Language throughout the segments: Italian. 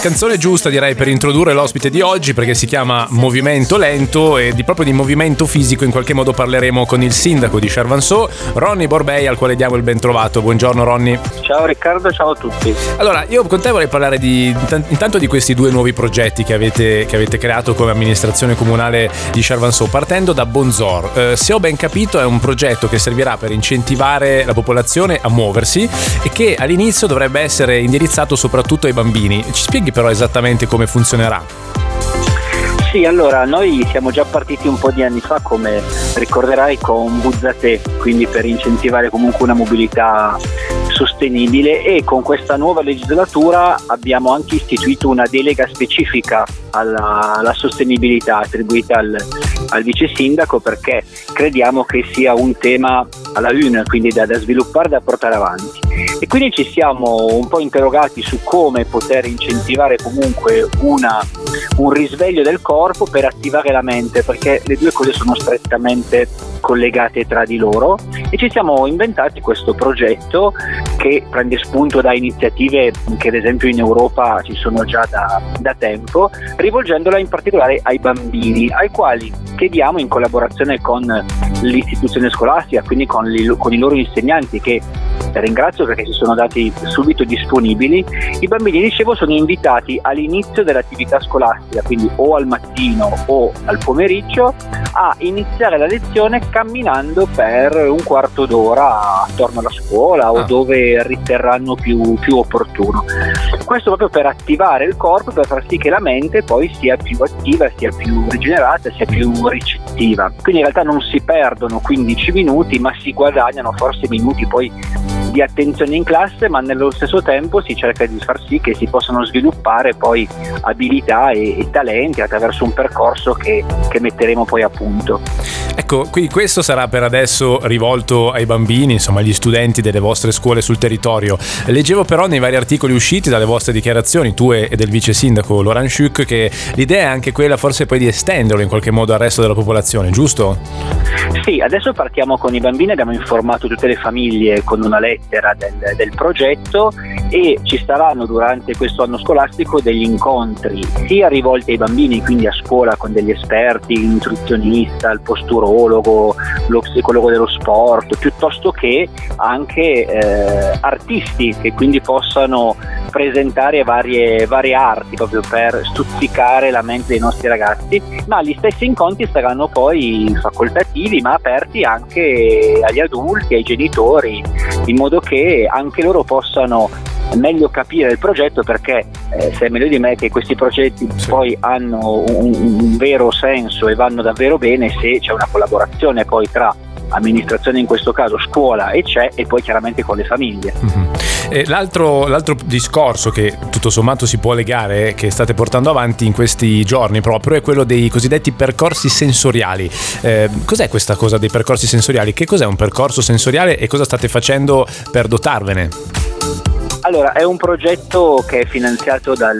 Canzone giusta direi per introdurre l'ospite di oggi perché si chiama Movimento Lento e di proprio di movimento fisico in qualche modo parleremo con il sindaco di Charvanceau, Ronny Borbei al quale diamo il ben trovato. Buongiorno Ronny. Ciao Riccardo, ciao a tutti. Allora, io con te vorrei parlare di, intanto di questi due nuovi progetti che avete, che avete creato come amministrazione comunale di Charvanceau, partendo da Bonzor. Eh, se ho ben capito è un progetto che servirà per incentivare la popolazione a muoversi e che all'inizio dovrebbe essere indirizzato soprattutto ai bambini. Ci spieghi spieghi però esattamente come funzionerà. Sì, allora noi siamo già partiti un po' di anni fa, come ricorderai, con Buzzate, quindi per incentivare comunque una mobilità sostenibile e con questa nuova legislatura abbiamo anche istituito una delega specifica alla, alla sostenibilità attribuita al, al, vice sindaco perché crediamo che sia un tema alla une, quindi da, da sviluppare da portare avanti. E quindi ci siamo un po' interrogati su come poter incentivare comunque una, un risveglio del corpo per attivare la mente, perché le due cose sono strettamente collegate tra di loro. E ci siamo inventati questo progetto che prende spunto da iniziative che ad esempio in Europa ci sono già da, da tempo, rivolgendola in particolare ai bambini, ai quali chiediamo in collaborazione con l'istituzione scolastica, quindi con, li, con i loro insegnanti che ringrazio perché si sono dati subito disponibili, i bambini dicevo sono invitati all'inizio dell'attività scolastica, quindi o al mattino o al pomeriggio, a iniziare la lezione camminando per un quarto d'ora attorno alla scuola o ah. dove riterranno più, più opportuno. Questo proprio per attivare il corpo, per far sì che la mente poi sia più attiva, sia più rigenerata, sia più ricettiva. Quindi in realtà non si perdono 15 minuti, ma si guadagnano forse minuti poi di attenzione in classe, ma nello stesso tempo si cerca di far sì che si possano sviluppare poi abilità e, e talenti attraverso un percorso che, che metteremo poi a punto. Ecco, quindi questo sarà per adesso rivolto ai bambini, insomma agli studenti delle vostre scuole sul territorio. Leggevo però nei vari articoli usciti dalle vostre dichiarazioni, tue e del vice sindaco Laurent Schuch, che l'idea è anche quella forse poi di estenderlo in qualche modo al resto della popolazione, giusto? Sì, adesso partiamo con i bambini, abbiamo informato tutte le famiglie con una lettera del, del progetto e ci saranno durante questo anno scolastico degli incontri sia rivolti ai bambini, quindi a scuola con degli esperti, il nutrizionista, il posturologo, lo psicologo dello sport, piuttosto che anche eh, artisti che quindi possano presentare varie, varie arti proprio per stuzzicare la mente dei nostri ragazzi, ma gli stessi incontri saranno poi facoltativi ma aperti anche agli adulti, ai genitori, in modo che anche loro possano meglio capire il progetto perché eh, sai meglio di me che questi progetti sì. poi hanno un, un, vero senso e vanno davvero bene se c'è una collaborazione poi tra amministrazione in questo caso scuola e c'è e poi chiaramente con le famiglie. Mm-hmm. L'altro, l'altro, discorso che tutto sommato si può legare, che state portando avanti in questi giorni proprio, è quello dei cosiddetti percorsi sensoriali. Eh, cos'è questa cosa dei percorsi sensoriali? Che cos'è un percorso sensoriale e cosa state facendo per dotarvene? Allora, è un progetto che è finanziato dal,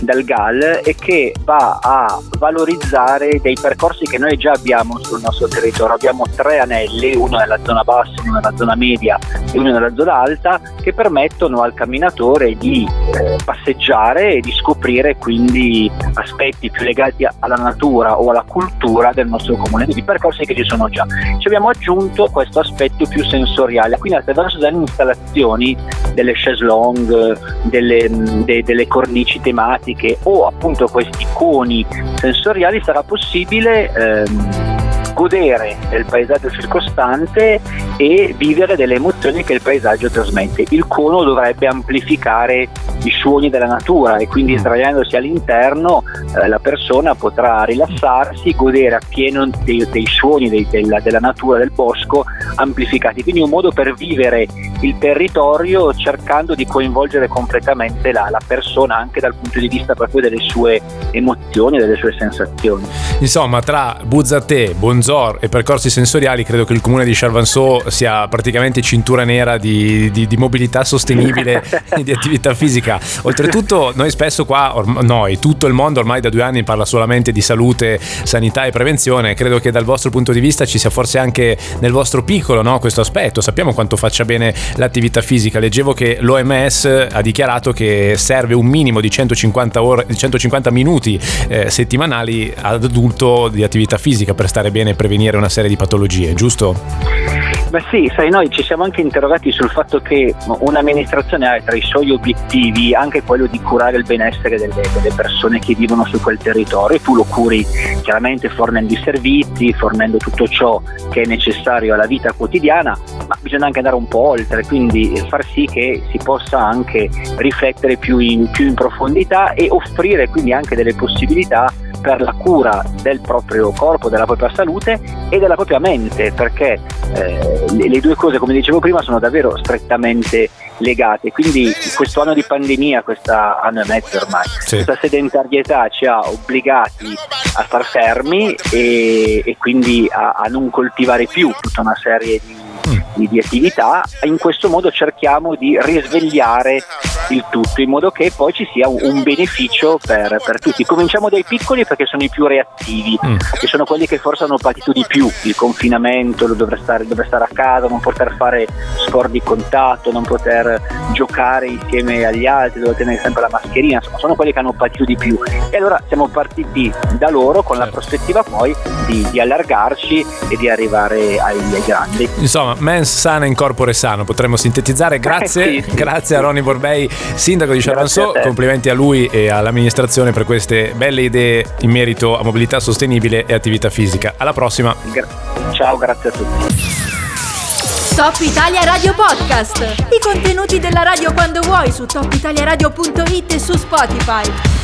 dal, GAL e che va a valorizzare dei percorsi che noi già abbiamo sul nostro territorio. Abbiamo tre anelli, uno nella zona bassa, uno nella zona media e uno nella zona alta, che permettono al camminatore di eh, passeggiare e di scoprire quindi aspetti più legati alla natura o alla cultura del nostro comune, quindi percorsi che ci sono già. Ci abbiamo aggiunto questo aspetto più sensoriale, quindi attraverso delle installazioni, delle chaise long, delle, de, delle cornici tematiche o appunto questi coni sensoriali sarà possibile ehm, godere del paesaggio circostante e vivere delle emozioni che il paesaggio trasmette. Il cono dovrebbe amplificare i suoni della natura e quindi mm. sdraiandosi all'interno eh, la persona potrà rilassarsi, godere appieno dei, dei suoni dei, della, della natura, del bosco amplificati. Quindi un modo per vivere il territorio cercando di coinvolgere completamente la, la persona anche dal punto di vista proprio delle sue emozioni e delle sue sensazioni. Insomma, tra Buzzate, Bonzor e percorsi sensoriali credo che il comune di Charvanceau sia praticamente cintura cintura nera di, di, di mobilità sostenibile e di attività fisica. Oltretutto noi spesso qua, orm- noi, tutto il mondo ormai da due anni parla solamente di salute, sanità e prevenzione, credo che dal vostro punto di vista ci sia forse anche nel vostro piccolo no, questo aspetto, sappiamo quanto faccia bene l'attività fisica, leggevo che l'OMS ha dichiarato che serve un minimo di 150, ore, 150 minuti eh, settimanali ad adulto di attività fisica per stare bene e prevenire una serie di patologie, giusto? Beh sì, sai, noi ci siamo anche interrogati sul fatto che un'amministrazione ha tra i suoi obiettivi anche quello di curare il benessere delle, delle persone che vivono su quel territorio e tu lo curi chiaramente fornendo i servizi, fornendo tutto ciò che è necessario alla vita quotidiana, ma bisogna anche andare un po' oltre, quindi far sì che si possa anche riflettere più in, più in profondità e offrire quindi anche delle possibilità per la cura del proprio corpo, della propria salute e della propria mente, perché eh, le, le due cose, come dicevo prima, sono davvero strettamente legate. Quindi questo anno di pandemia, questo anno e mezzo ormai, sì. questa sedentarietà ci ha obbligati a star fermi e, e quindi a, a, non coltivare più tutta una serie di, mm. di, attività. In questo modo cerchiamo di risvegliare il tutto in modo che poi ci sia un, beneficio per, per, tutti. Cominciamo dai piccoli perché sono i più reattivi, mm. che sono quelli che forse hanno patito di più il confinamento, dover stare, dover stare a casa, non poter fare sport di contatto, non poter giocare insieme agli altri, dover tenere sempre la mascherina, insomma sono quelli che hanno patito di più. E allora siamo partiti da loro con la certo. prospettiva poi di, di allargarci e di arrivare ai, ai, grandi. Insomma, mens sana in corpore sano, potremmo sintetizzare. Grazie, eh, sì, sì. grazie a Ronny Borbei sindaco di Chavanzò, complimenti a lui e all'amministrazione per queste belle idee in merito a mobilità sostenibile e attività fisica. Alla prossima. Ciao, grazie a tutti. Top Italia Radio Podcast. I contenuti della radio quando vuoi su topitaliaradio.it e su Spotify.